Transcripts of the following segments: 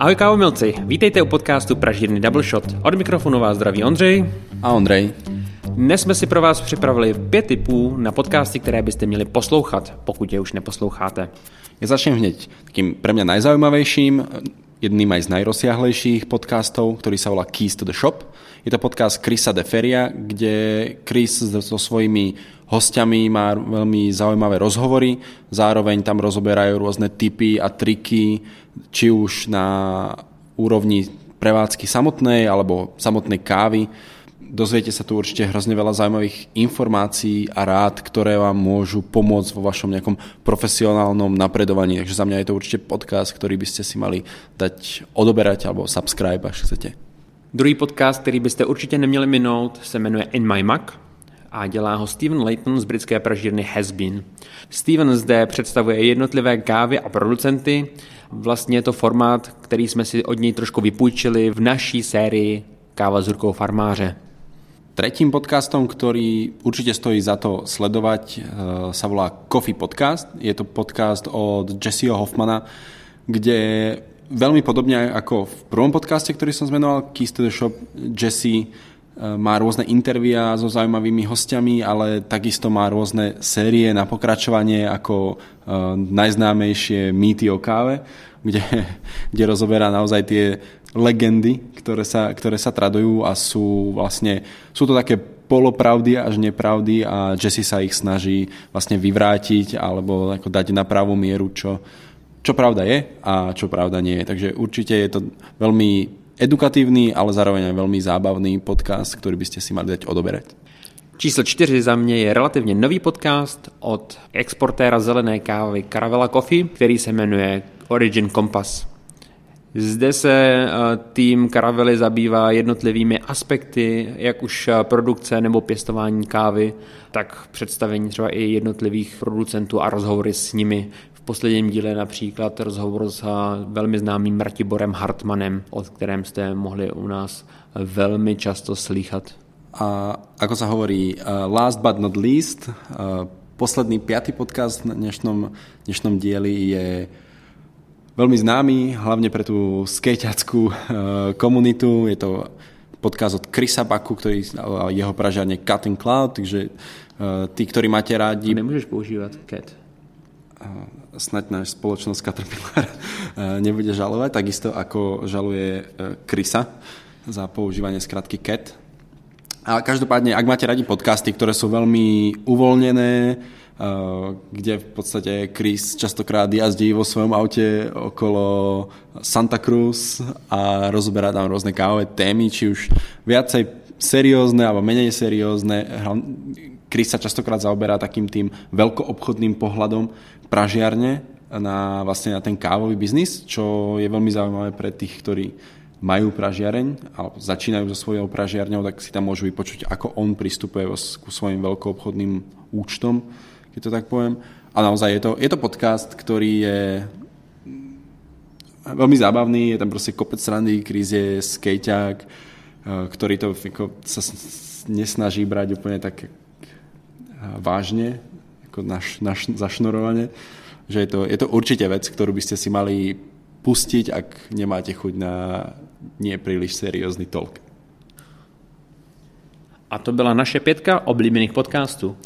Ahoj kávomilci, vítejte u podcastu Pražírny Double Shot. Od mikrofonu vás zdraví Ondřej. A Ondrej. Dnes jsme si pro vás připravili pět tipů na podcasty, které byste měli poslouchat, pokud je už neposloucháte. Ja začnem hneď takým pre mňa najzaujímavejším, jedným aj z najrozsiahlejších podcastov, ktorý sa volá Keys to the Shop. Je to podcast Chrisa de Feria, kde Chris so svojimi hostiami má veľmi zaujímavé rozhovory, zároveň tam rozoberajú rôzne typy a triky, či už na úrovni prevádzky samotnej alebo samotnej kávy, dozviete sa tu určite hrozne veľa zaujímavých informácií a rád, ktoré vám môžu pomôcť vo vašom nejakom profesionálnom napredovaní. Takže za mňa je to určite podcast, ktorý by ste si mali dať odoberať alebo subscribe, až chcete. Druhý podcast, který byste určitě neměli minout, se jmenuje In My Mac a dělá ho Steven Layton z britské pražírny Hasbin. Steven zde představuje jednotlivé kávy a producenty. Vlastně je to formát, který jsme si od něj trošku vypůjčili v naší sérii Káva s rukou farmáře. Tretím podcastom, ktorý určite stojí za to sledovať, e, sa volá Coffee Podcast. Je to podcast od Jesseho Hoffmana, kde veľmi podobne ako v prvom podcaste, ktorý som zmenoval, Keys to the Shop, Jesse e, má rôzne intervia so zaujímavými hostiami, ale takisto má rôzne série na pokračovanie ako e, najznámejšie mýty o káve, kde, kde rozoberá naozaj tie legendy, ktoré sa, ktoré sa tradujú a sú vlastne, sú to také polopravdy až nepravdy a Jesse sa ich snaží vlastne vyvrátiť alebo ako dať na pravú mieru, čo, čo pravda je a čo pravda nie je. Takže určite je to veľmi edukatívny, ale zároveň aj veľmi zábavný podcast, ktorý by ste si mali dať odoberať. Číslo čtyři za mě je relativně nový podcast od exportéra zelené kávy Caravella Coffee, který se jmenuje Origin Compass. Zde se eh, tým Caravely zabývá jednotlivými aspekty, jak už eh, produkce nebo pěstování kávy, tak představení třeba i jednotlivých producentů a rozhovory s nimi. V posledním díle například rozhovor s eh, velmi známým Ratiborem Hartmanem, o kterém jste mohli u nás velmi často slychat. A ako sa hovorí, last but not least, posledný piatý podcast v dnešnom, dnešnom dieli je veľmi známy, hlavne pre tú skejťackú uh, komunitu. Je to podcast od Chrisa Baku, ktorý jeho pražárne Cut and Cloud, takže uh, tí, ktorí máte rádi... Nemôžeš používať Cat. Uh, snaď náš spoločnosť Caterpillar nebude žalovať, takisto ako žaluje Chrisa za používanie skratky Cat. A každopádne, ak máte radi podcasty, ktoré sú veľmi uvoľnené, Eh, kde v podstate Chris častokrát jazdí vo svojom aute okolo Santa Cruz a rozoberá tam rôzne kávové témy, či už viacej seriózne alebo menej seriózne. Chris sa častokrát zaoberá takým tým veľkoobchodným pohľadom pražiarne na, vlastne na ten kávový biznis, čo je veľmi zaujímavé pre tých, ktorí majú pražiareň alebo začínajú so svojou pražiarňou, tak si tam môžu vypočuť, ako on pristupuje ku svojim veľkoobchodným účtom keď to tak poviem. A naozaj je to, je to podcast, ktorý je veľmi zábavný, je tam proste kopec srandy, Chris je skejťák, eh, ktorý to ako, sa nesnaží brať úplne tak eh, vážne, ako naš, naš, zašnorovanie, že je to, je to určite vec, ktorú by ste si mali pustiť, ak nemáte chuť na nie príliš seriózny talk. A to byla naše pětka oblíbených podcastů.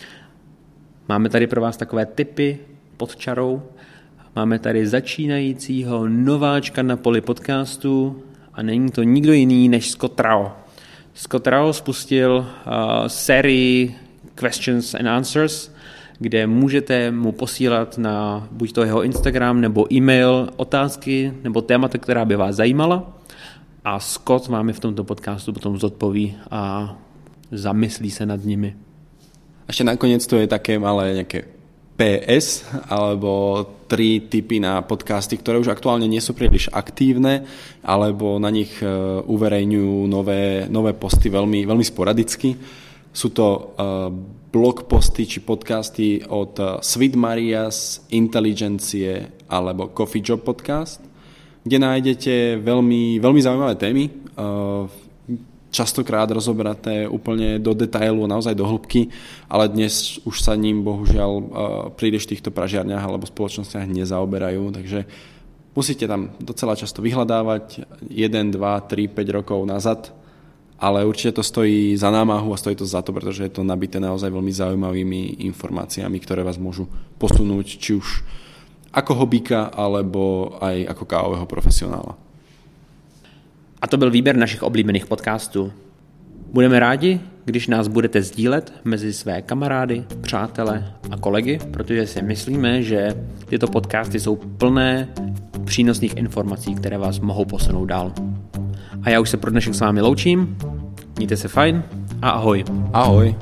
Máme tady pro vás takové typy pod čarou. Máme tady začínajícího nováčka na poli podcastu a není to nikdo jiný než Scott Rao. Scott Rao spustil uh, sérii Questions and Answers, kde můžete mu posílat na buď to jeho Instagram nebo e-mail otázky nebo témata, která by vás zajímala a Scott vám je v tomto podcastu potom zodpoví a zamyslí se nad nimi. Ešte nakoniec to je také malé nejaké PS alebo tri typy na podcasty, ktoré už aktuálne nie sú príliš aktívne, alebo na nich e, uverejňujú nové, nové posty veľmi, veľmi sporadicky. Sú to uh, blog posty či podcasty od e, Sweet Marias, Inteligencie alebo Coffee Job podcast, kde nájdete veľmi, veľmi zaujímavé témy. Uh, častokrát rozoberaté úplne do detailu, naozaj do hĺbky, ale dnes už sa ním bohužiaľ príliš v týchto pražiarniach alebo spoločnostiach nezaoberajú, takže Musíte tam docela často vyhľadávať 1, 2, 3, 5 rokov nazad, ale určite to stojí za námahu a stojí to za to, pretože je to nabité naozaj veľmi zaujímavými informáciami, ktoré vás môžu posunúť či už ako hobíka, alebo aj ako kávového profesionála. A to byl výběr našich oblíbených podcastů. Budeme rádi, když nás budete sdílet mezi své kamarády, přátele a kolegy, protože si myslíme, že tyto podcasty jsou plné přínosných informací, které vás mohou posunout dál. A já už se pro dnešek s vámi loučím, mějte se fajn a ahoj. Ahoj.